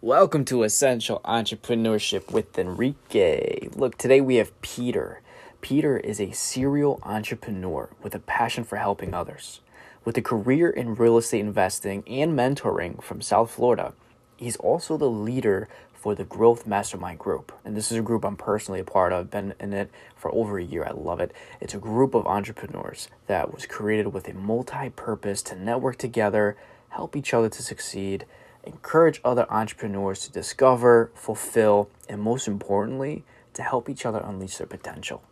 Welcome to Essential Entrepreneurship with Enrique. Look, today we have Peter. Peter is a serial entrepreneur with a passion for helping others. With a career in real estate investing and mentoring from South Florida, he's also the leader for the Growth Mastermind Group. And this is a group I'm personally a part of. Been in it for over a year. I love it. It's a group of entrepreneurs that was created with a multi purpose to network together, help each other to succeed encourage other entrepreneurs to discover, fulfill, and most importantly, to help each other unleash their potential.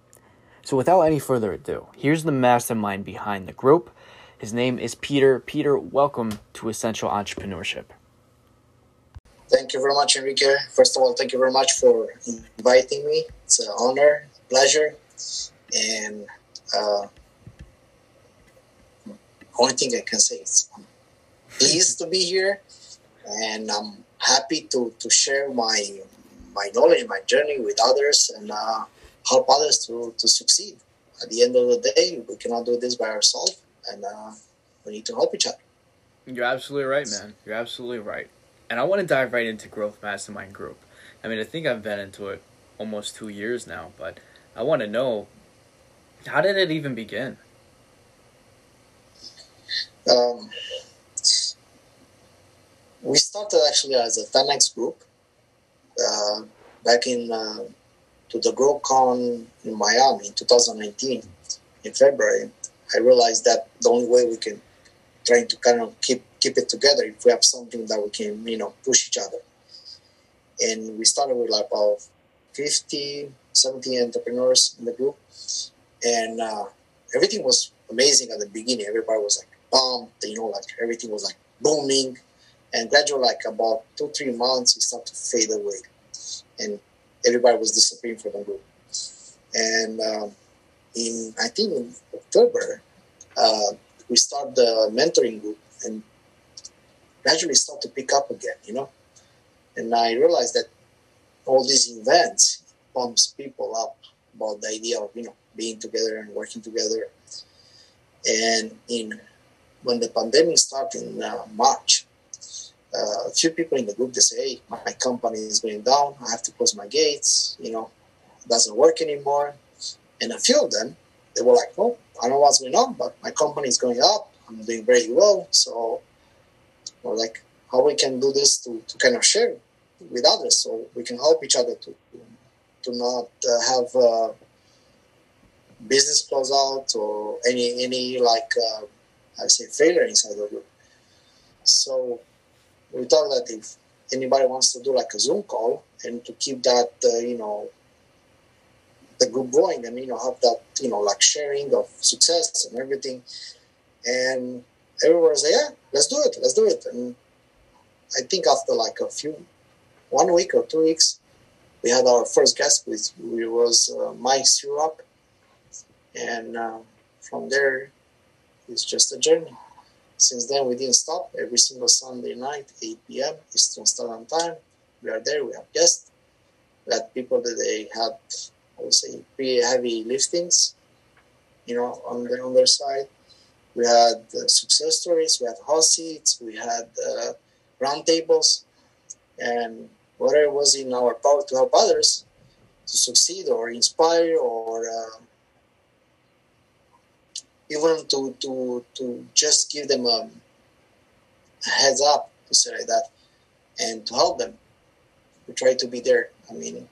So, without any further ado, here's the mastermind behind the group. His name is Peter. Peter, welcome to Essential Entrepreneurship. Thank you very much, Enrique. First of all, thank you very much for inviting me. It's an honor, pleasure, and uh, only thing I can say is I'm pleased to be here and I'm happy to, to share my my knowledge, my journey with others, and uh, help others to, to succeed. At the end of the day, we cannot do this by ourselves, and uh, we need to help each other. You're absolutely right, man. You're absolutely right. And I want to dive right into Growth Mastermind Group. I mean, I think I've been into it almost two years now, but I want to know how did it even begin? Um, we started actually as a 10x group uh, back in uh, to the GrowCon in Miami in 2019 in February. I realized that the only way we can try to kind of keep keep it together if we have something that we can you know push each other. And we started with like about 50, 70 entrepreneurs in the group, and uh, everything was amazing at the beginning. Everybody was like pumped, you know, like everything was like booming and gradually, like about two, three months, it started to fade away. And everybody was disappearing from the group. And um, in, I think in October, uh, we started the mentoring group and gradually start to pick up again, you know. And I realized that all these events pumps people up about the idea of, you know, being together and working together. And in when the pandemic started in uh, March, uh, a few people in the group they say, "Hey, my company is going down. I have to close my gates. You know, it doesn't work anymore." And a few of them, they were like, "Well, I don't know what's going on, but my company is going up. I'm doing very well. So, we're like, how we can do this to, to kind of share with others, so we can help each other to to not uh, have uh, business close out or any any like uh, I say failure inside the group. So we thought that if anybody wants to do like a Zoom call and to keep that, uh, you know, the group going and, you know, have that, you know, like sharing of success and everything. And everyone was like, yeah, let's do it, let's do it. And I think after like a few, one week or two weeks, we had our first guest, which was uh, Mike Syrup. And uh, from there, it's just a journey. Since then, we didn't stop. Every single Sunday night, 8 p.m. Eastern Standard Time, we are there. We have guests. We had people that they had, I would say, pretty heavy liftings, you know, on their on their side. We had uh, success stories. We had hot seats. We had uh, round tables, and whatever was in our power to help others to succeed or inspire or uh, even to to to just give them a, a heads up to say like that and to help them. We try to be there. I mean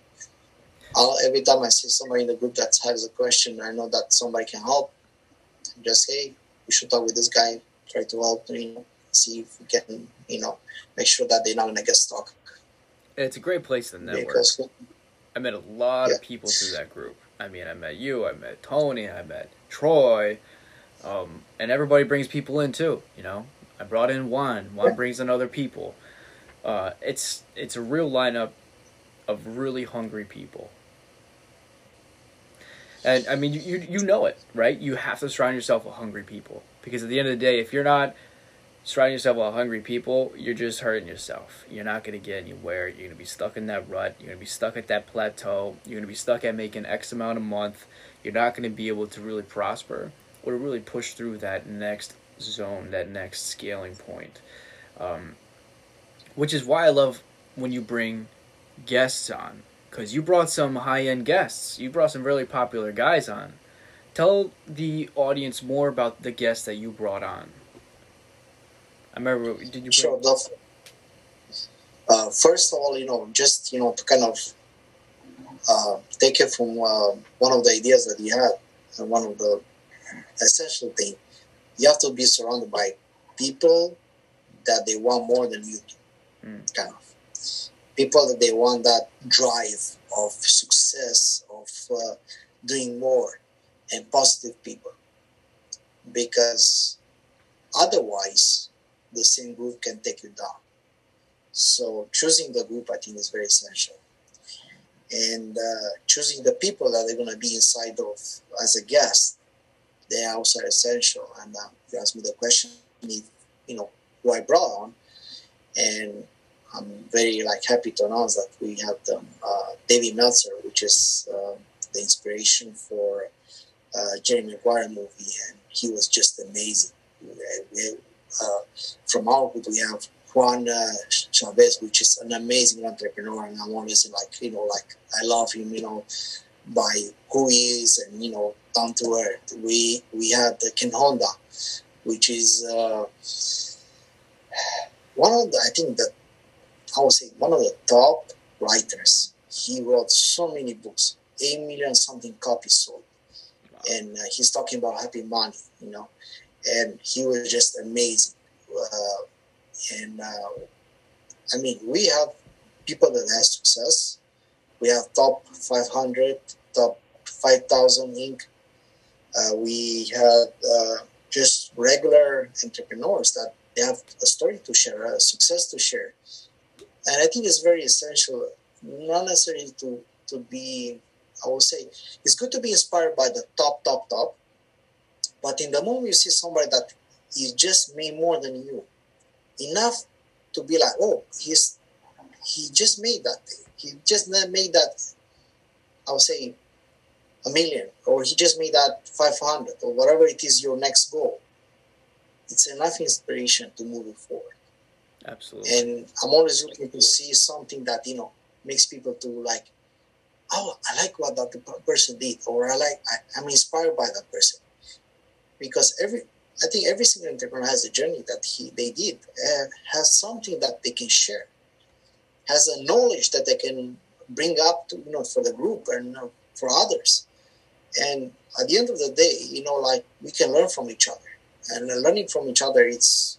I'll, every time i see somebody in the group that has a question i know that somebody can help. Just hey we should talk with this guy try to help you know see if we can you know make sure that they're not gonna get stuck. It's a great place to network. Because, i met a lot yeah. of people through that group. I mean i met you i met tony i met troy um, and everybody brings people in too. You know, I brought in one. Juan brings in other people. Uh, it's it's a real lineup of really hungry people. And I mean, you, you you know it, right? You have to surround yourself with hungry people because at the end of the day, if you're not surrounding yourself with hungry people, you're just hurting yourself. You're not gonna get anywhere. You're gonna be stuck in that rut. You're gonna be stuck at that plateau. You're gonna be stuck at making X amount a month. You're not gonna be able to really prosper or to really push through that next zone, that next scaling point. Um, which is why I love when you bring guests on because you brought some high end guests. You brought some really popular guys on. Tell the audience more about the guests that you brought on. I remember. Did you? Bring... Sure. Uh, first of all, you know, just you know, to kind of uh, take it from uh, one of the ideas that he had, and one of the essential thing, you have to be surrounded by people that they want more than you do, mm. kind of people that they want that drive of success, of uh, doing more, and positive people, because otherwise the same group can take you down. So choosing the group, I think, is very essential. And uh, choosing the people that are going to be inside of as a guest, they are also essential. And uh, you asked me the question, if, you know, who I brought on, and I'm very like happy to announce that we have the uh, David Meltzer, which is uh, the inspiration for uh, Jerry Maguire movie, and he was just amazing. We, uh, from our group, we have Juan Chavez, which is an amazing entrepreneur, and I'm always like, you know, like I love him, you know, by who he is and you know down to earth. We we had Ken Honda, which is uh, one of the I think that I would say one of the top writers. He wrote so many books, eight million something copies sold, and uh, he's talking about happy money, you know, and he was just amazing. Uh, and uh, I mean, we have people that have success. We have top 500, top 5,000 Inc. Uh, we had uh, just regular entrepreneurs that they have a story to share, a success to share. And I think it's very essential, not necessarily to, to be, I would say, it's good to be inspired by the top, top, top. But in the moment you see somebody that is just made more than you, enough to be like, oh, he's he just made that thing. He just made that. I would say a million, or he just made that five hundred, or whatever it is your next goal. It's enough inspiration to move it forward. Absolutely. And I'm always looking to see something that you know makes people to like, oh, I like what that person did, or I like I, I'm inspired by that person, because every I think every single entrepreneur has a journey that he they did and has something that they can share, has a knowledge that they can bring up to you know for the group and uh, for others. And at the end of the day, you know, like we can learn from each other, and learning from each other, it's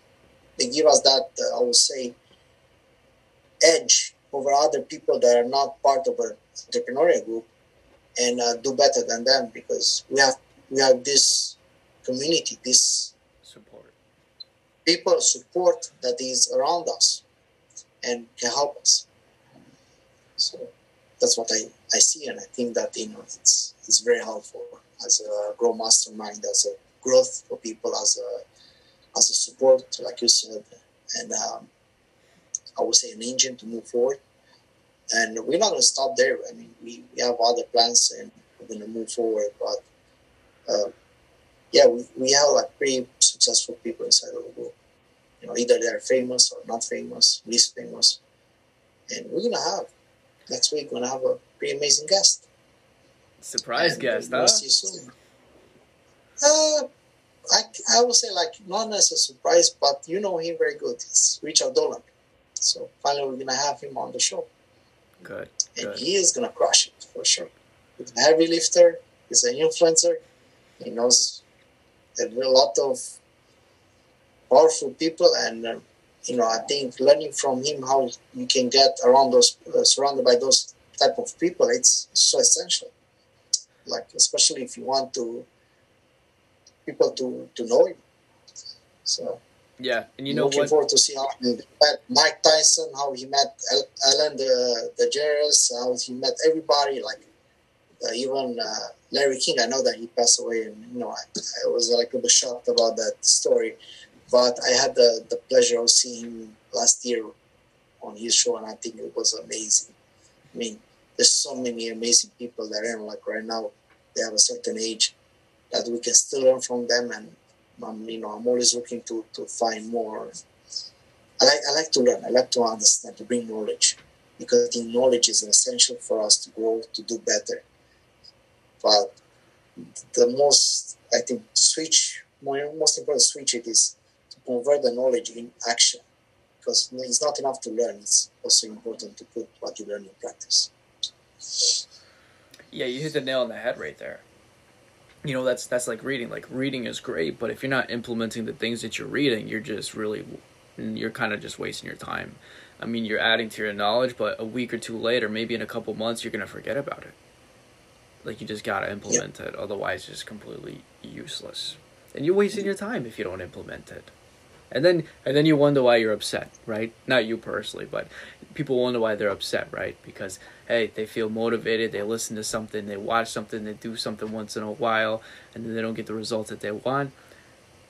they give us that uh, I would say edge over other people that are not part of an entrepreneurial group, and uh, do better than them because we have we have this community, this support, people support that is around us and can help us. So that's what I, I see, and I think that you know it's it's very helpful as a grow mastermind, as a growth for people, as a as a support, like you said, and um, I would say an engine to move forward. And we're not going to stop there. I mean, we, we have other plans and we're going to move forward. But uh, yeah, we, we have like pretty successful people inside of the group. You know, either they're famous or not famous, least famous. And we're gonna have next week we're gonna have a pretty amazing guest. Surprise and guest, we'll huh? See soon. Uh, I, I would say like not as a surprise, but you know him very good. It's Richard Dolan. So finally we're gonna have him on the show. Good. And good. he is gonna crush it for sure. He's a heavy lifter. He's an influencer. He knows a lot of powerful people and uh, you know i think learning from him how you can get around those uh, surrounded by those type of people it's so essential like especially if you want to people to to know you. so yeah and you know looking what? forward to see how he met mike tyson how he met ellen the DeGeneres how he met everybody like uh, even uh, Larry King, I know that he passed away, and you know, I, I was like a bit shocked about that story. But I had the, the pleasure of seeing him last year on his show, and I think it was amazing. I mean, there's so many amazing people that are like right now. They have a certain age that we can still learn from them, and um, you know, I'm always looking to to find more I like I like to learn. I like to understand, to bring knowledge, because think knowledge is essential for us to grow, to do better. But the most I think switch, most important switch it is to convert the knowledge in action, because it's not enough to learn. It's also important to put what you learn in practice. Yeah, you hit the nail on the head right there. You know, that's that's like reading. Like reading is great, but if you're not implementing the things that you're reading, you're just really you're kind of just wasting your time. I mean, you're adding to your knowledge, but a week or two later, maybe in a couple months, you're gonna forget about it. Like you just gotta implement it, otherwise, it's just completely useless. And you're wasting your time if you don't implement it. And then and then you wonder why you're upset, right? Not you personally, but people wonder why they're upset, right? Because hey, they feel motivated, they listen to something, they watch something, they do something once in a while, and then they don't get the results that they want,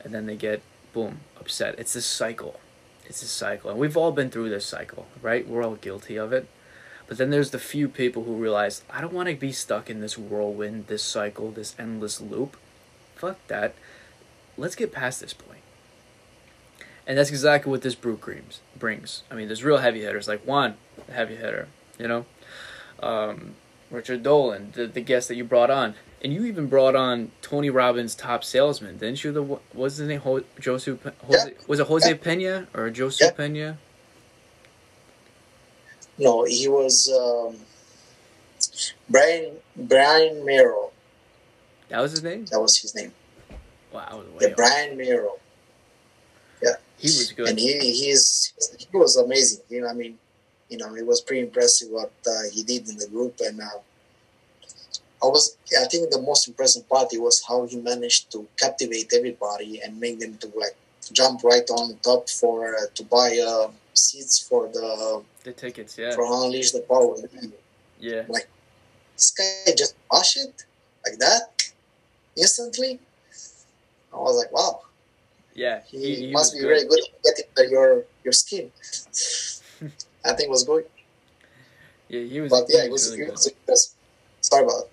and then they get boom upset. It's this cycle. It's a cycle, and we've all been through this cycle, right? We're all guilty of it. But then there's the few people who realize I don't want to be stuck in this whirlwind, this cycle, this endless loop. Fuck that. Let's get past this point. And that's exactly what this brew creams brings. I mean, there's real heavy hitters like Juan, the heavy hitter, you know, um, Richard Dolan, the, the guest that you brought on, and you even brought on Tony Robbins' top salesman, didn't you? The what's his name? Ho, Jose, Jose yeah. was it Jose yeah. Pena or Jose yeah. Pena? No, he was um, Brian Brian Mero. That was his name. That was his name. Wow, the Brian Mero. He was good, and he he's he was amazing. You know, I mean, you know, it was pretty impressive what uh, he did in the group, and uh, I was I think the most impressive part was how he managed to captivate everybody and make them to like jump right on top for uh, to buy uh, seats for the the tickets, yeah, for unleash the power. Yeah, like this guy just push it like that instantly. I was like, wow. Yeah, he, he, he must be good. very good at getting your your skin. I think was good. Yeah, he was. But yeah, it was, really was, was Sorry about. It.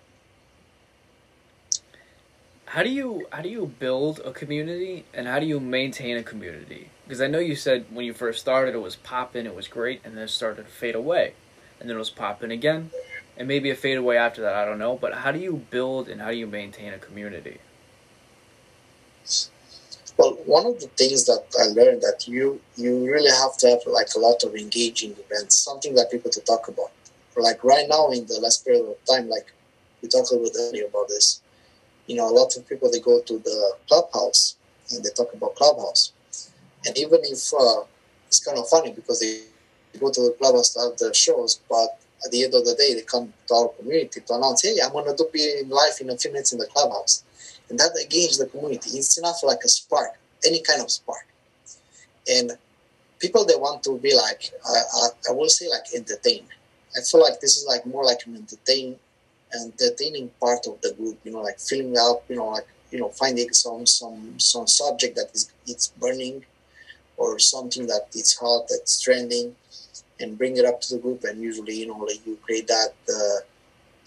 How do you how do you build a community and how do you maintain a community? Because I know you said when you first started it was popping, it was great, and then it started to fade away, and then it was popping again, and maybe a fade away after that. I don't know, but how do you build and how do you maintain a community? Well, one of the things that I learned that you you really have to have like a lot of engaging events, something that people to talk about. Like right now in the last period of time, like we talked a little bit earlier about this you know, a lot of people they go to the clubhouse and they talk about clubhouse, and even if uh, it's kind of funny because they go to the clubhouse to have their shows, but at the end of the day they come to our community to announce, hey, I'm gonna do be live in a few minutes in the clubhouse, and that engages the community. It's enough like a spark, any kind of spark, and people they want to be like, I, I, I will say like entertain. I feel like this is like more like an entertain entertaining part of the group. You know, like filling out. You know, like you know, finding some some some subject that is it's burning, or something that it's hot that's trending, and bring it up to the group. And usually, you know, like you create that. Uh,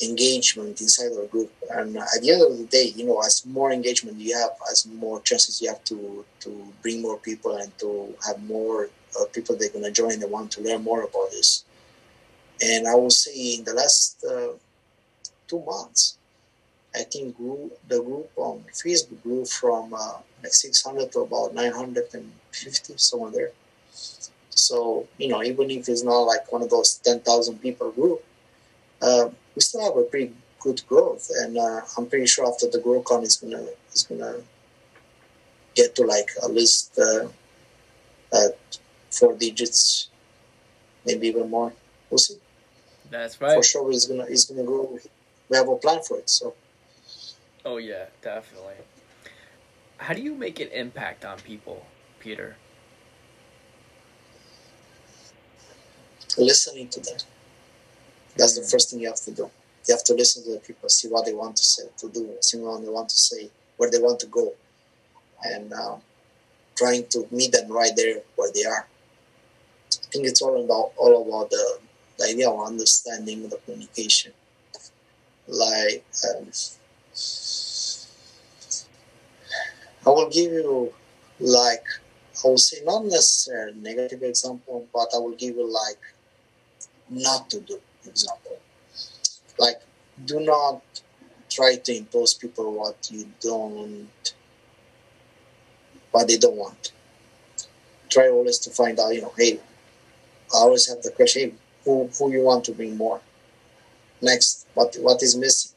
engagement inside our group and at the end of the day you know as more engagement you have as more chances you have to to bring more people and to have more uh, people that are going to join and want to learn more about this and i will say in the last uh, two months. I think grew the group on Facebook grew from uh, like 600 to about 950 somewhere there. So you know, even if it's not like one of those 10,000 people group, uh, we still have a pretty good growth, and uh, I'm pretty sure after the GrowCon is gonna is gonna get to like at least uh, four digits, maybe even more. We'll see. That's right. For sure, he's gonna he's gonna grow we have a plan for it. So. Oh yeah, definitely. How do you make an impact on people, Peter? Listening to them. That's the first thing you have to do. You have to listen to the people, see what they want to say, to do, see what they want to say, where they want to go, and uh, trying to meet them right there where they are. I think it's all about all about the, the idea of understanding the communication like um, I will give you like I would say not necessarily negative example, but I will give you like not to do example. Like do not try to impose people what you don't what they don't want. Try always to find out, you know, hey, I always have the question, hey, who who you want to bring more? Next, what what is missing?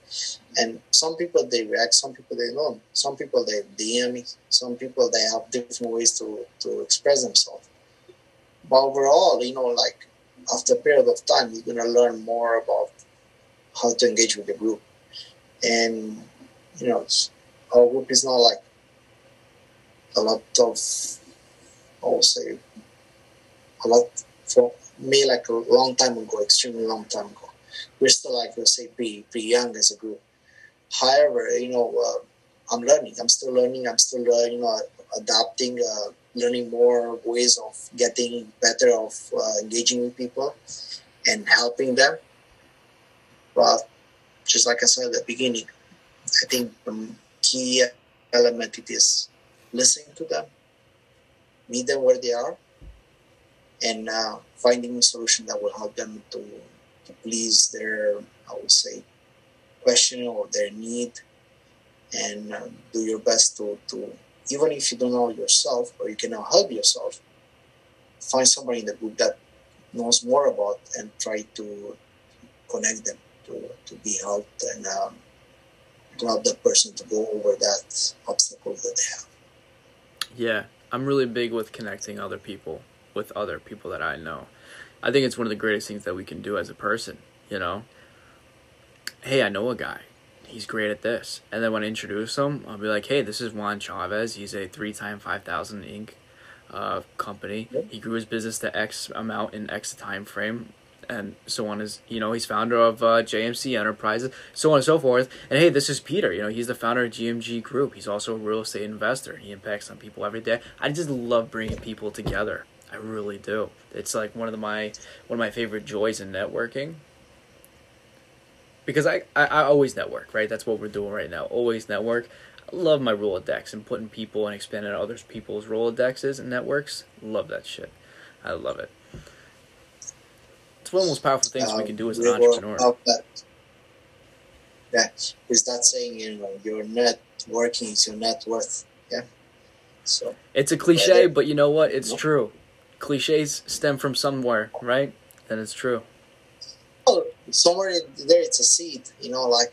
And some people they react, some people they don't. Some people they DM me, some people they have different ways to, to express themselves. But overall, you know, like after a period of time, you're gonna learn more about how to engage with the group. And you know, our group is not like a lot of, I would say, a lot for me like a long time ago, extremely long time ago. We're still like let's say pretty pretty young as a group. However, you know, uh, I'm learning. I'm still learning. I'm still uh, you know adapting, uh, learning more ways of getting better of uh, engaging with people and helping them. But just like I said at the beginning, I think the key element it is listening to them, meet them where they are, and uh, finding a solution that will help them to, to please their, I would say, question or their need, and um, do your best to, to, even if you don't know yourself or you cannot help yourself, find somebody in the group that knows more about and try to connect them to, to be helped and um, to help that person to go over that obstacle that they have. Yeah, I'm really big with connecting other people with other people that I know. I think it's one of the greatest things that we can do as a person, you know? Hey, I know a guy. He's great at this. And then when I introduce him, I'll be like, hey, this is Juan Chavez. He's a three time 5,000 Inc. Uh, company. He grew his business to X amount in X time frame and so on is you know he's founder of uh, JMC Enterprises, so on and so forth. And hey, this is Peter. You know he's the founder of GMG Group. He's also a real estate investor. He impacts on people every day. I just love bringing people together. I really do. It's like one of the, my one of my favorite joys in networking. Because I, I, I always network, right? That's what we're doing right now. Always network. I love my Rolodex and putting people and expanding other people's Rolodexes and networks. Love that shit. I love it. It's one of the most powerful things um, we can do as an entrepreneur. That, that is that saying, you know, your net working is your net worth. Yeah. So it's a cliche, but you know what? It's no. true. Cliches stem from somewhere, right? And it's true. Somewhere there, it's a seed. You know, like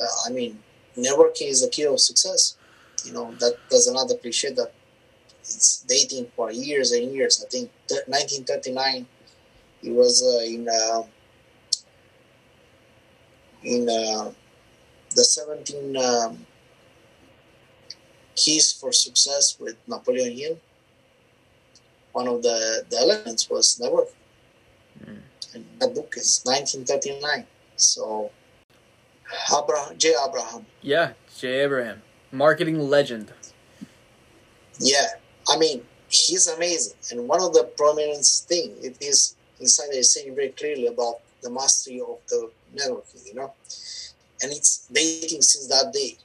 uh, I mean, networking is the key of success. You know, that that's another cliche that it's dating for years and years. I think 1939 it was uh, in uh, in the 17 um, keys for success with Napoleon Hill. One of the, the elements was network. Mm. And that book is 1939. So, Abraham, Jay Abraham. Yeah, Jay Abraham. Marketing legend. Yeah, I mean, he's amazing. And one of the prominent thing it is inside is saying very clearly about the mastery of the networking, you know, and it's dating since that day.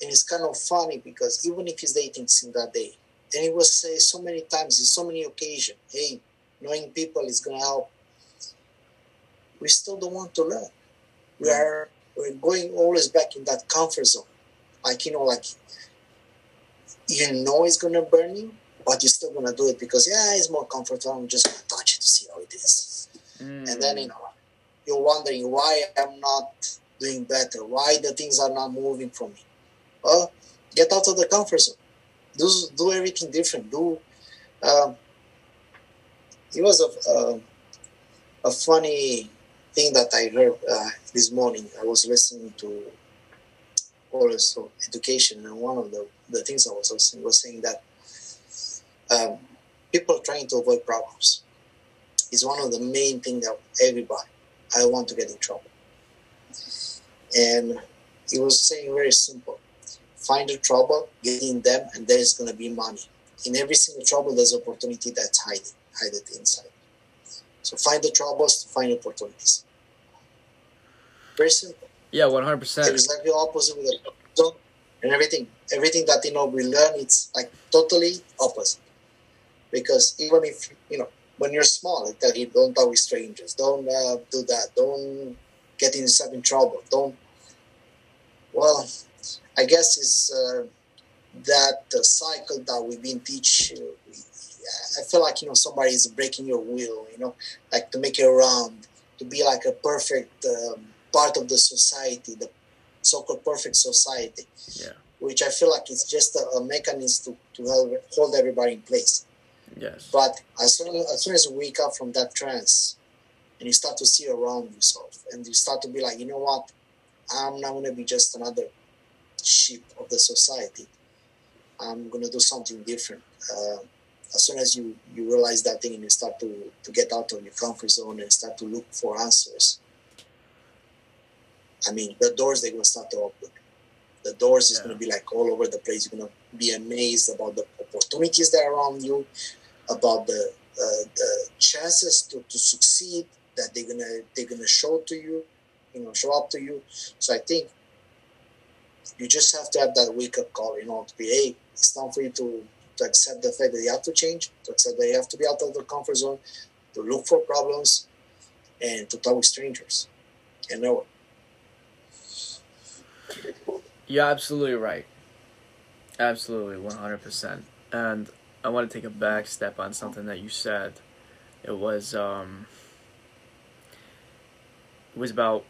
And it's kind of funny because even if he's dating since that day, and he was say so many times in so many occasions, hey, knowing people is gonna help. We still don't want to learn. We are we're going always back in that comfort zone. Like you know, like you know it's gonna burn you, but you're still gonna do it because yeah, it's more comfortable. I'm just gonna touch it to see how it is, mm. and then you know you're wondering why I'm not doing better, why the things are not moving for me. Well, get out of the comfort zone. Do do everything different. Do. Um, it was a, a, a funny thing that I heard uh, this morning. I was listening to also education, and one of the, the things I was listening was saying that um, people trying to avoid problems is one of the main things that everybody I want to get in trouble. And he was saying very simple: find the trouble, get in them, and there is going to be money. In every single trouble, there's opportunity that's hiding, hidden inside. So find the troubles find opportunities. Simple. Yeah, one hundred percent. Exactly opposite with the and everything. Everything that you know we learn, it's like totally opposite because even if you know when you're small, I tell you don't talk with strangers, don't uh, do that, don't get yourself in trouble, don't. Well, I guess it's uh, that uh, cycle that we've been teach. Uh, I feel like you know somebody is breaking your will, you know, like to make it round, to be like a perfect um, part of the society, the so-called perfect society. Yeah. Which I feel like it's just a, a mechanism to, to help hold everybody in place. Yes. But as soon as soon as you wake up from that trance, and you start to see around yourself, and you start to be like, you know what, I'm not gonna be just another sheep of the society. I'm gonna do something different. Uh, as soon as you you realize that thing and you start to to get out of your comfort zone and start to look for answers, I mean, the doors they're gonna start to open. The doors is Yeah. gonna be like all over the place. You're gonna be amazed about the opportunities that are around you, about the uh, the chances to, to succeed that they're gonna they're gonna show to you, you know, show up to you. So I think you just have to have that wake up call, you know, to be hey, it's time for you to to accept the fact that you have to change, to accept that you have to be out of the comfort zone, to look for problems, and to talk with strangers. And know it. You're absolutely right. Absolutely, 100%. And I want to take a back step on something that you said. It was um it was about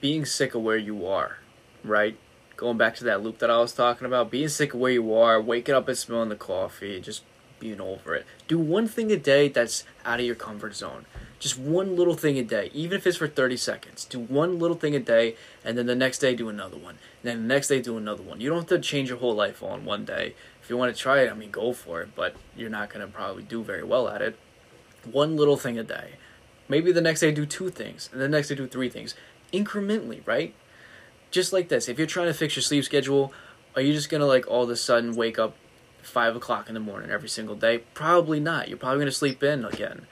being sick of where you are, right? Going back to that loop that I was talking about, being sick of where you are, waking up and smelling the coffee, just being over it. Do one thing a day that's out of your comfort zone. Just one little thing a day, even if it's for 30 seconds. Do one little thing a day, and then the next day do another one. And then the next day do another one. You don't have to change your whole life all in one day. If you want to try it, I mean, go for it, but you're not going to probably do very well at it. One little thing a day. Maybe the next day do two things, and the next day do three things. Incrementally, right? Just like this. If you're trying to fix your sleep schedule, are you just going to, like, all of a sudden wake up 5 o'clock in the morning every single day? Probably not. You're probably going to sleep in again.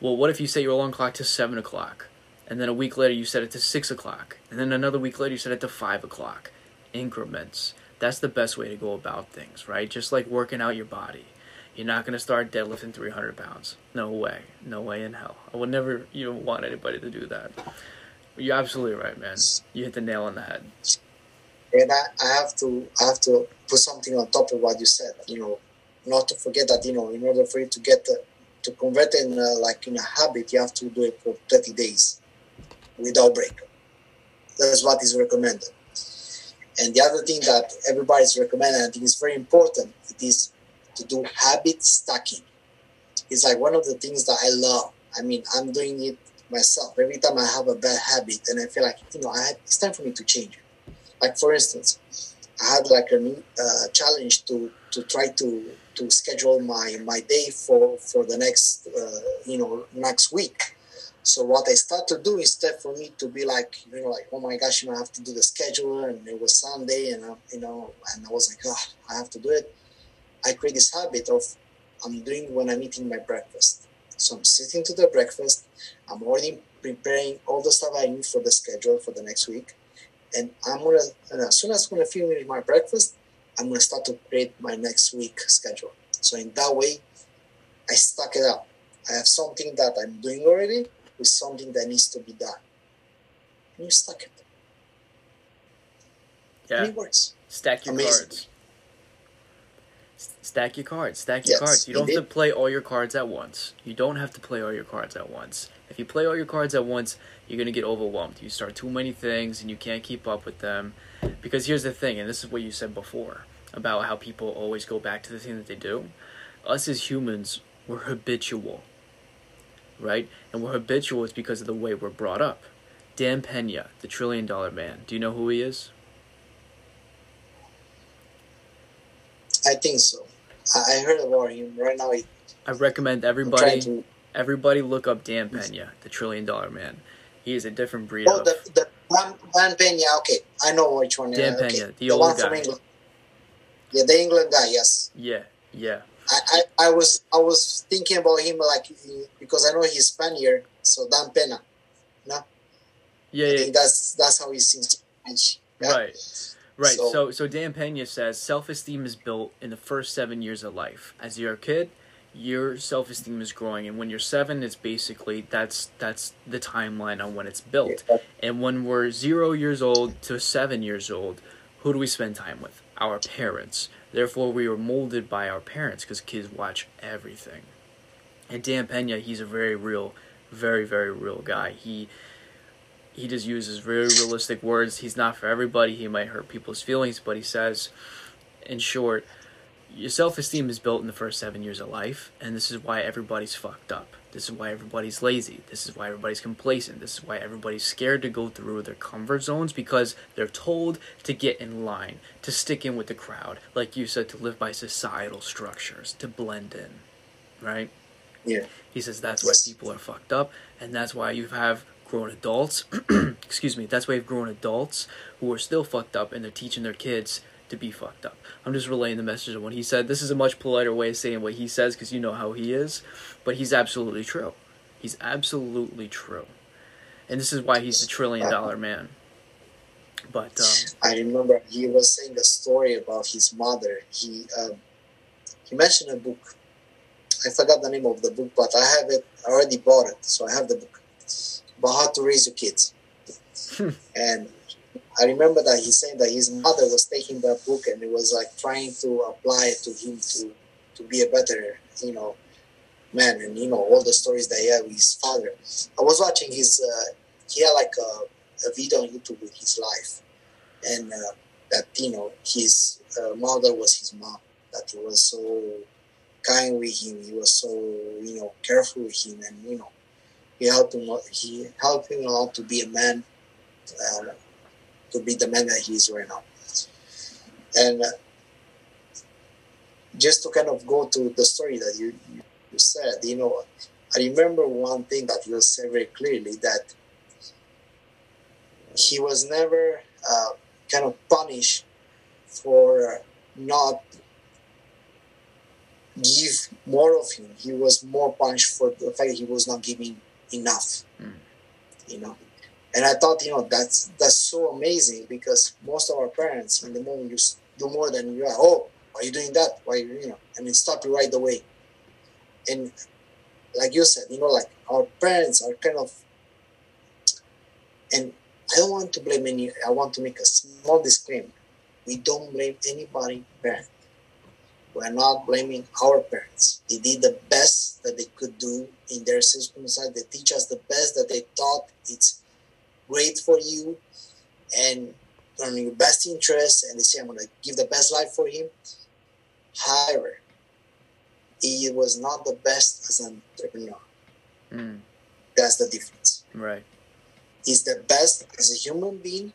Well, what if you set your alarm clock to 7 o'clock? And then a week later you set it to 6 o'clock. And then another week later you set it to 5 o'clock. Increments. That's the best way to go about things, right? Just like working out your body. You're not going to start deadlifting 300 pounds. No way. No way in hell. I would never even want anybody to do that. You're absolutely right, man. You hit the nail on the head. And I, I have to I have to put something on top of what you said. You know, not to forget that you know, in order for you to get the, to convert in uh, like in a habit, you have to do it for 30 days without break. That's what is recommended. And the other thing that everybody is recommending, I think is very important, it is to do habit stacking. It's like one of the things that I love. I mean, I'm doing it myself. Every time I have a bad habit and I feel like, you know, I had, it's time for me to change it. Like, for instance, I had like a uh, challenge to, to try to, to schedule my, my day for, for the next, uh, you know, next week. So what I start to do instead for me to be like, you know, like, oh my gosh, you know, I have to do the schedule, and it was Sunday, and I, you know, and I was like, oh, I have to do it. I create this habit of I'm doing when I'm eating my breakfast. So I'm sitting to the breakfast. I'm already preparing all the stuff I need for the schedule for the next week, and I'm gonna. And as soon as I'm gonna finish my breakfast, I'm gonna start to create my next week schedule. So in that way, I stack it up. I have something that I'm doing already with something that needs to be done. And you stack it. Yeah. And it works. Stack your Amazing. cards. Stack your cards. Stack your Yes, cards. You don't have to play all your cards at once. You don't have to play all your cards at once. If you play all your cards at once, you're going to get overwhelmed. You start too many things and you can't keep up with them. Because here's the thing, and this is what you said before about how people always go back to the thing that they do. Us as humans, we're habitual. Right? And we're habitual is because of the way we're brought up. Dan Pena, the trillion dollar man. Do you know who he is? I think so. I, I heard about him right now. He, I recommend everybody to. Everybody look up Dan Pena, the trillion dollar man. He is a different breed Oh, of the the Dan, Dan Pena. Okay, I know which one. Dan okay. Pena, the the old one from guy. England. Yeah, the England guy. Yes, yeah, yeah. I, I, I was I was thinking about him like because I know he's Spaniard. So Dan Pena. Yeah, I yeah, think that's that's how he sings Spanish. Yeah. right. Right. So, so, so Dan Pena says self esteem is built in the first seven years of life. As you're a kid, your self esteem is growing, and when you're seven, it's basically that's that's the timeline on when it's built. Yeah. And when we're zero years old to seven years old, who do we spend time with? Our parents. Therefore, we are molded by our parents because kids watch everything. And Dan Pena, he's a very real, very very real guy. He he just uses very realistic words. He's not for everybody. He might hurt people's feelings, but he says, in short, your self esteem is built in the first seven years of life, and this is why everybody's fucked up. This is why everybody's lazy. This is why everybody's complacent. This is why everybody's scared to go through their comfort zones because they're told to get in line, to stick in with the crowd, like you said, to live by societal structures, to blend in, right? Yeah. He says that's why people are fucked up, and that's why you have grown adults. excuse me. That's why you have grown adults who are still fucked up, and they're teaching their kids to be fucked up. I'm just relaying the message of what he said. This is a much politer way of saying what he says because you know how he is, but he's absolutely true. He's absolutely true, and this is why he's a trillion dollar man. But um, I remember he was saying a story about his mother. He um, he mentioned a book. I forgot the name of the book, but I have it. I already bought it, so I have the book about how to raise your kids. and I remember that he said that his mother was taking that book and it was like trying to apply it to him to to be a better, you know, man. And you know all the stories that he had with his father. I was watching his. Uh, he had like a, a video on YouTube with his life, and uh, that you know his uh, mother was his mom. That he was so kind with him. He was so you know careful with him, and you know he helped him. He helped him a lot to be a man. Uh, to be the man that he is right now. And uh, just to kind of go to the story that you, you, you said, you know, I remember one thing that you said very clearly that he was never uh, kind of punished for not give more of him. He was more punished for the fact he was not giving enough. Mm. You know, and I thought, you know, that's that's so amazing because most of our parents, in the moment you do more than you are, oh, why are you doing that? Why, you know, I mean, stop you right away. And like you said, you know, like our parents are kind of, and I don't want to blame any, I want to make a small disclaimer. We don't blame anybody parent. We're not blaming our parents. They did the best that they could do in their circumstances. They teach us the best that they thought it's great for you and on your best interest and they say i'm going to give the best life for him however he was not the best as an entrepreneur mm. that's the difference right he's the best as a human being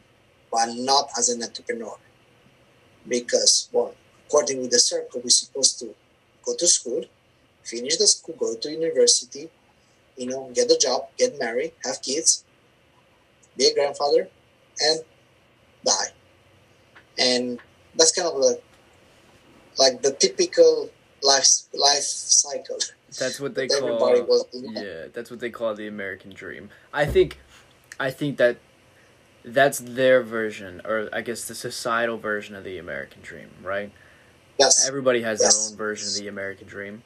but not as an entrepreneur because well according with the circle we're supposed to go to school finish the school go to university you know get a job get married have kids be a grandfather, and die. And that's kind of the like the typical life life cycle. That's what they that call was, yeah. That's what they call the American dream. I think, I think that that's their version, or I guess the societal version of the American dream, right? Yes. Everybody has yes. their own version of the American dream.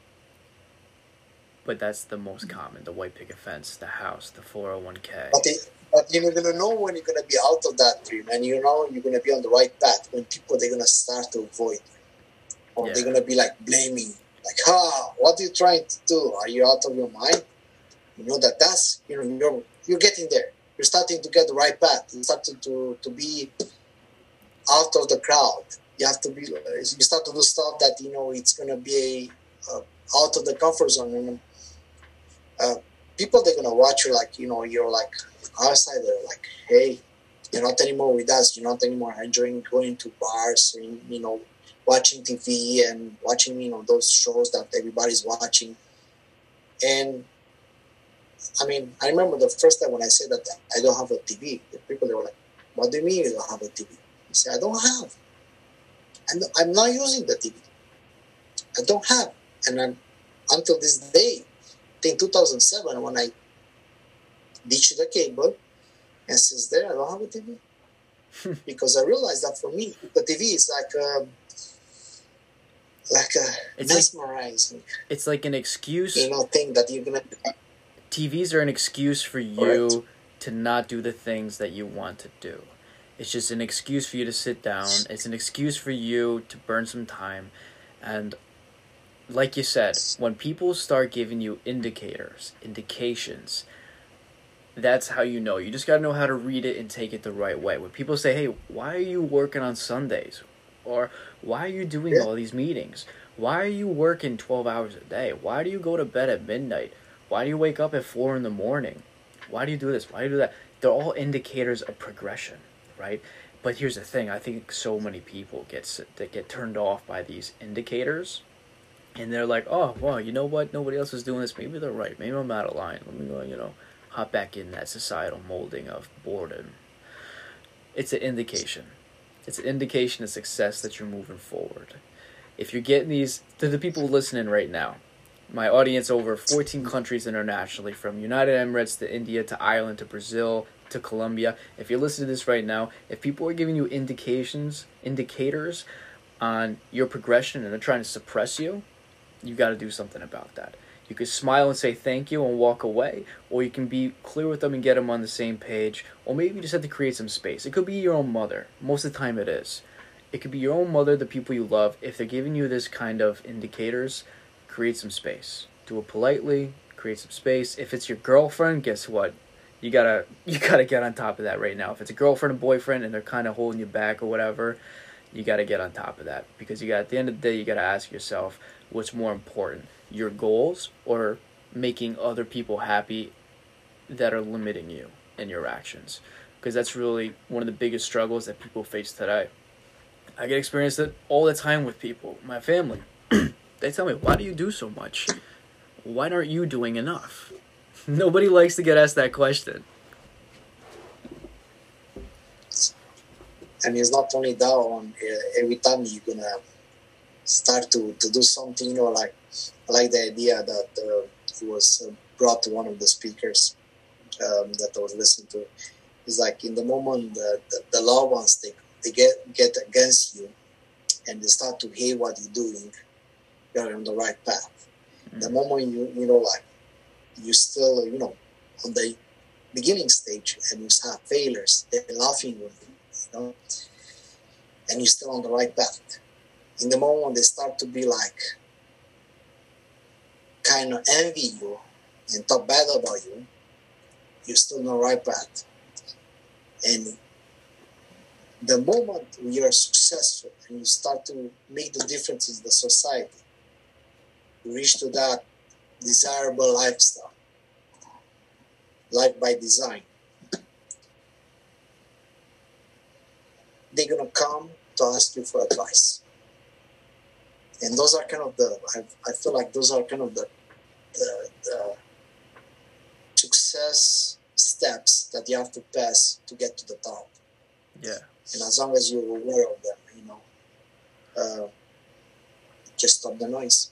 But that's the most common: the white picket fence, the house, the 401k. But the but you're gonna know when you're gonna be out of that dream, and you know you're gonna be on the right path when people they're gonna start to avoid you, or yeah. they're gonna be like blaming, like, "Ah, what are you trying to do? Are you out of your mind?" You know that that's you know you're you're getting there. You're starting to get the right path. You're starting to to be out of the crowd. You have to be. You start to do stuff that you know it's gonna be uh, out of the comfort zone. And, uh, people they're gonna watch you like you know you're like outside they're like hey you're not anymore with us you're not anymore enjoying going to bars and you know watching tv and watching you know those shows that everybody's watching and i mean i remember the first time when i said that i don't have a tv the people they were like what do you mean you don't have a tv i said i don't have and i'm not using the tv i don't have and I'm, until this day in 2007 when I ditched the cable, and since there I don't have a TV. because I realized that for me, the TV is like a, like a It's mesmerizing, It's like an excuse. you know, thing that you're gonna. TVs are an excuse for you to not do the things that you want to do. It's just an excuse for you to sit down. It's an excuse for you to burn some time. And like you said, when people start giving you indicators, indications, that's how you know. You just got to know how to read it and take it the right way. When people say, "Hey, why are you working on Sundays?" or "Why are you doing all these meetings?" Why are you working 12 hours a day? Why do you go to bed at midnight? Why do you wake up at 4 in the morning? Why do you do this? Why do you do that? They're all indicators of progression, right? But here's the thing, I think so many people get that get turned off by these indicators and they're like, "Oh, well, you know what? Nobody else is doing this. Maybe they're right. Maybe I'm out of line. Let me go, you know, hop back in that societal molding of boredom." It's an indication. It's an indication of success that you're moving forward. If you're getting these to the people listening right now, my audience over 14 countries internationally from United Emirates to India to Ireland to Brazil to Colombia. If you're listening to this right now, if people are giving you indications, indicators on your progression and they're trying to suppress you, you got to do something about that. You could smile and say thank you and walk away, or you can be clear with them and get them on the same page, or maybe you just have to create some space. It could be your own mother. Most of the time, it is. It could be your own mother, the people you love. If they're giving you this kind of indicators, create some space. Do it politely. Create some space. If it's your girlfriend, guess what? You gotta you gotta get on top of that right now. If it's a girlfriend and boyfriend and they're kind of holding you back or whatever, you gotta get on top of that because you got at the end of the day you gotta ask yourself what's more important, your goals or making other people happy that are limiting you in your actions because that's really one of the biggest struggles that people face today. I get experience it all the time with people, my family. they tell me, "Why do you do so much? Why aren't you doing enough?" Nobody likes to get asked that question. and it's not only that one uh, every time you're gonna start to, to do something you know like like the idea that uh, it was uh, brought to one of the speakers um, that I was listening to. It's like in the moment the, the, the loved ones they, they get get against you and they start to hate what you're doing you're on the right path. The moment you you know like you still you know on the beginning stage and you have failures they're laughing with you you know, and you're still on the right path. In the moment they start to be like kind of envy you and talk bad about you, you're still on the right path. And the moment you're successful and you start to make the difference in the society, you reach to that desirable lifestyle, life by design. they're gonna come to ask you for advice. And those are kind of the I, I feel like those are kind of the, the, the success steps that you have to pass to get to the top. Yeah. And as long as you're aware of them, you know, uh, just stop the noise.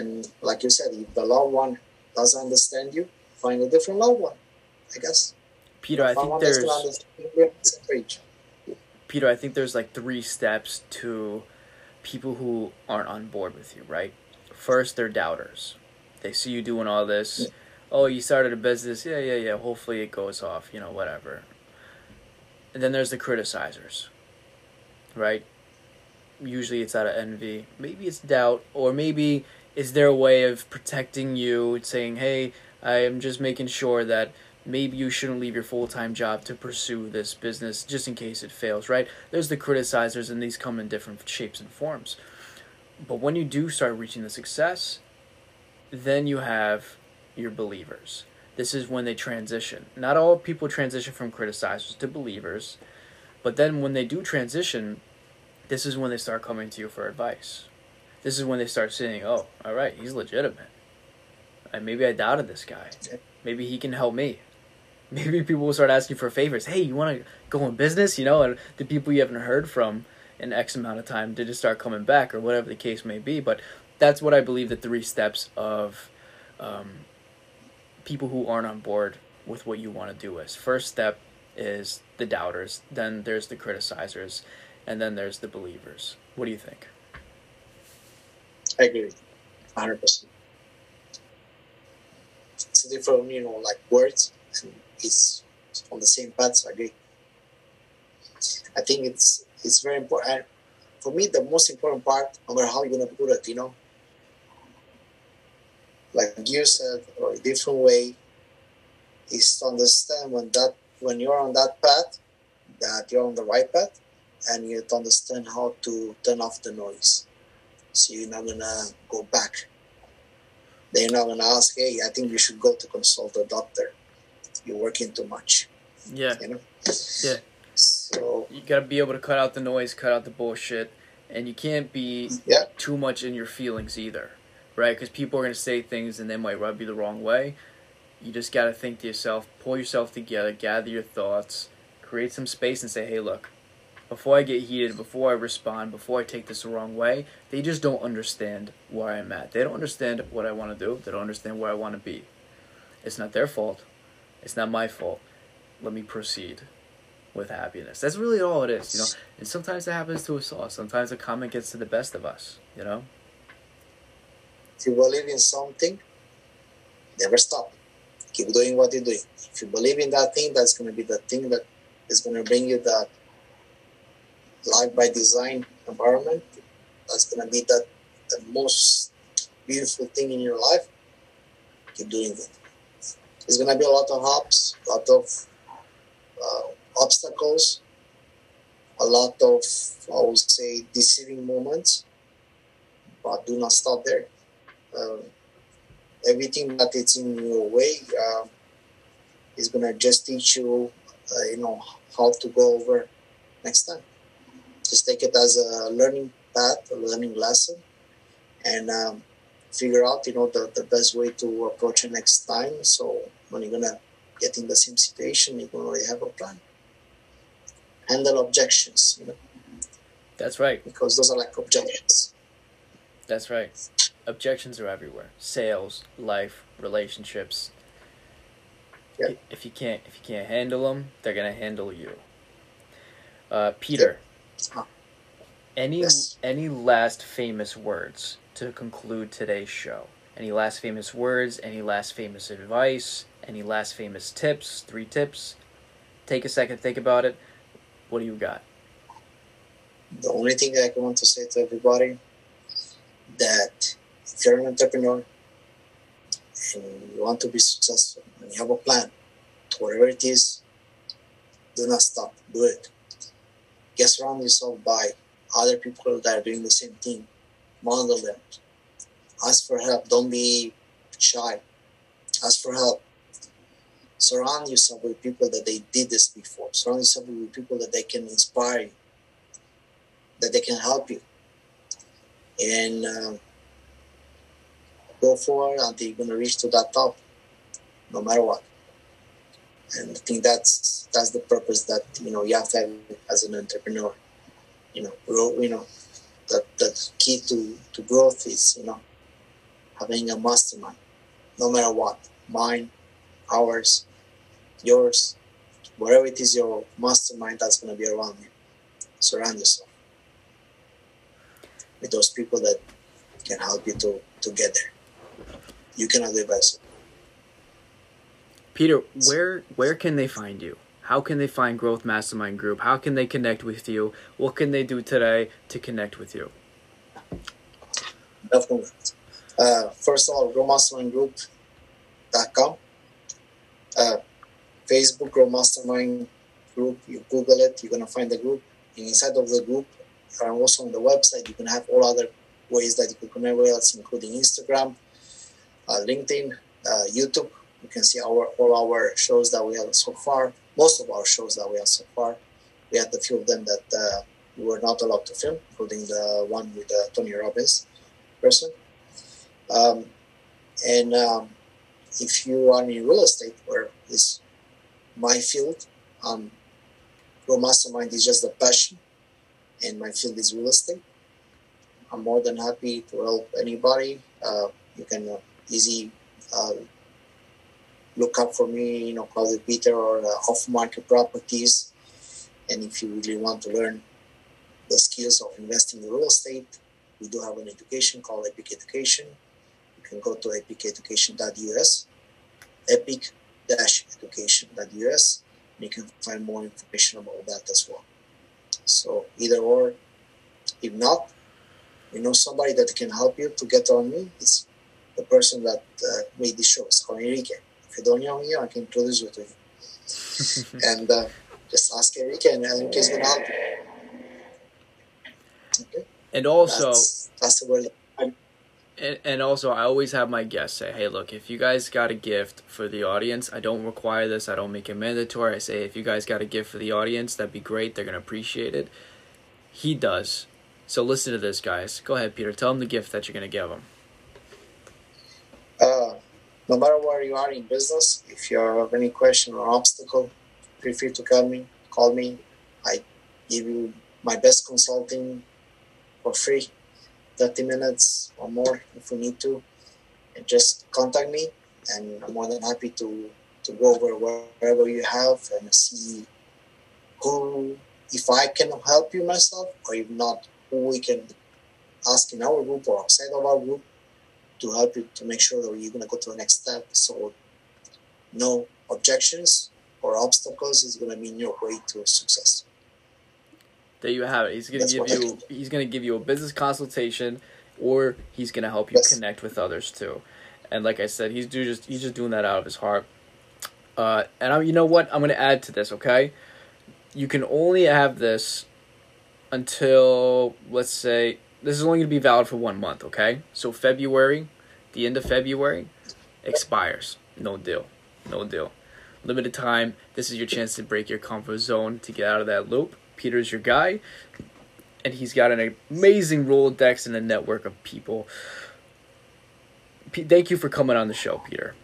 And like you said, if the loved one doesn't understand you, find a different loved one. I guess. Peter, I think there's gonna understand you, we're on the same page. Peter, I think there's like three steps to people who aren't on board with you, right? First, they're doubters. They see you doing all this. Oh, you started a business. Yeah, yeah, yeah. Hopefully it goes off, you know, whatever. And then there's the criticizers, right? Usually it's out of envy. Maybe it's doubt, or maybe it's their way of protecting you, saying, hey, I am just making sure that maybe you shouldn't leave your full time job to pursue this business just in case it fails, right? There's the criticizers, and these come in different shapes and forms. But when you do start reaching the success, then you have your believers. This is when they transition. Not all people transition from criticizers to believers, but then when they do transition, this is when they start coming to you for advice. This is when they start saying, "Oh, all right, he's legitimate. And maybe I doubted this guy. Maybe he can help me." Maybe people will start asking for favors. Hey, you want to go in business? You know, and the people you haven't heard from in X amount of time did just start coming back, or whatever the case may be. But that's what I believe the three steps of um, people who aren't on board with what you want to do is. First step is the doubters, then there's the criticizers, and then there's the believers. What do you think? Agree, hundred percent. It's different, you know, like words, and it's on the same path. I agree. I think it's it's very important. For me, the most important part, no matter how you're gonna put it, you know, like you said, or a different way, is to understand when that when you're on that path, that you're on the right path, and you to understand how to turn off the noise. So you're not gonna go back. They're not gonna ask, "Hey, I think you should go to consult a doctor. You're working too much." Yeah. You know. Yeah. So You gotta be able to cut out the noise, cut out the bullshit, and you can't be yeah, too much in your feelings either, right? Because people are gonna say things and they might rub you the wrong way. You just gotta think to yourself, pull yourself together, gather your thoughts, create some space, and say, "Hey, look." Before I get heated, before I respond, before I take this the wrong way, they just don't understand where I'm at. They don't understand what I want to do. They don't understand where I want to be. It's not their fault. It's not my fault. Let me proceed with happiness. That's really all it is, you know. And sometimes it happens to us all. Sometimes the comment gets to the best of us, you know. if you believe in something, never stop. Keep doing what you're doing. If you believe in that thing, that's gonna be the thing that is gonna bring you that life by design environment. That's gonna be that the most beautiful thing in your life. Keep doing it. it's gonna be a lot of ups, a lot of uh, obstacles, a lot of I would say deceiving moments, but do not stop there. Um, everything that is in your way uh, is gonna just teach you, uh, you know, how to go over next time. Just take it as a learning path, a learning lesson, and um, figure out, you know, the, the best way to approach it next time. So when you're gonna get in the same situation, you can already have a plan. Handle objections, you know, That's right. because those are like objections. That's right. Objections are everywhere. Sales, life, relationships. Yep. If you can't if you can't handle them, they're gonna handle you. Uh, Peter. Ah. Any Yes. any last famous words to conclude today's show? Any last famous words? Any last famous advice? Any last famous tips? Three tips. Take a second, think about it. What do you got? the only thing I want to say to everybody that if you're an entrepreneur and you want to be successful and you have a plan, whatever it is, do not stop. Do it. Get surround yourself by other people that are doing the same thing. Model them. Ask for help. Don't be shy. Ask for help. Surround yourself with people that they did this before. Surround yourself with people that they can inspire you that they can help you and um, go forward until you're going to reach to that top no matter what and i think that's that's the purpose that you know have as an entrepreneur you know grow you know the, the key to to growth is you know having a mastermind no matter what mine ours yours whatever it is your mastermind that's going to be around you surround yourself with those people that can help you to, to get there. You cannot live by yourself. Peter, where where can they find you? How can they find Growth Mastermind Group? How can they connect with you? What can they do today to connect with you? Definitely. Uh, first of all, growmastermindgroup.com. Uh, Facebook, Grow Mastermind Group. You Google it, you're going to find the group. And inside of the group, and also on the website, you can have all other ways that you can connect with us, including Instagram, uh, LinkedIn, uh, YouTube. You can see our all our shows that we have so far. Most of our shows that we have so far. We had a few of them that uh, we were not allowed to film, including the one with uh, Tony Robbins person. Um, and um, if you are in real estate, where is my field, um, Grow Mastermind is just a passion and my field is real estate. I'm more than happy to help anybody. Uh, you can uh, easy uh, look up for me, you know, Claudio Peter or uh, off market properties. And if you really want to learn the skills of investing in real estate, we do have an education called Epic Education. You can go to epiceducation.us, epic-education.us, and you can find more information about that as well. So either or, if not, you know somebody that can help you to get on me. It's the person that uh, made this show. It's called Enrique. If you don't know me, I can introduce you to him. and uh, just ask Enrique, and Enrique is gonna help you. Okay. And also, that's, that's the word. And, and also, I always have my guests say, hey, look, if you guys got a gift for the audience, I don't require this, I don't make it mandatory. I say, if you guys got a gift for the audience, that'd be great. They're going to appreciate it. He does. So listen to this, guys. Go ahead, Peter. Tell him the gift that you're going to give him. Uh, no matter where you are in business, if you have any question or obstacle, feel free to call me. Call me. I give you my best consulting for free 30 minutes or more if we need to. And just contact me, and I'm more than happy to, to go over wherever you have and see who, if I can help you myself, or if not, who we can ask in our group or outside of our group to help you to make sure that you're going to go to the next step. So, no objections or obstacles is going to be your way to success. There you have it. He's gonna give you. He's gonna give you a business consultation, or he's gonna help you yes. connect with others too. And like I said, he's do just he's just doing that out of his heart. Uh, and I, you know what? I'm gonna add to this. Okay, you can only have this until let's say this is only gonna be valid for one month. Okay, so February, the end of February, expires. No deal. No deal. Limited time. This is your chance to break your comfort zone to get out of that loop Peter's your guy, and he's got an amazing Rolodex and a network of people. P- thank you for coming on the show, Peter.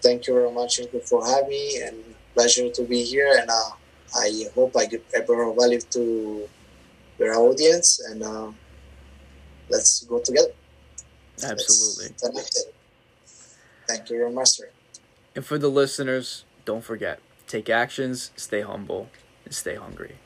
Thank you very much for having me, and pleasure to be here. And uh, I hope I I bring value to your audience, and uh, let's go together. Absolutely. Thank you much, sir. And for the listeners, don't forget take actions, stay humble, and stay hungry.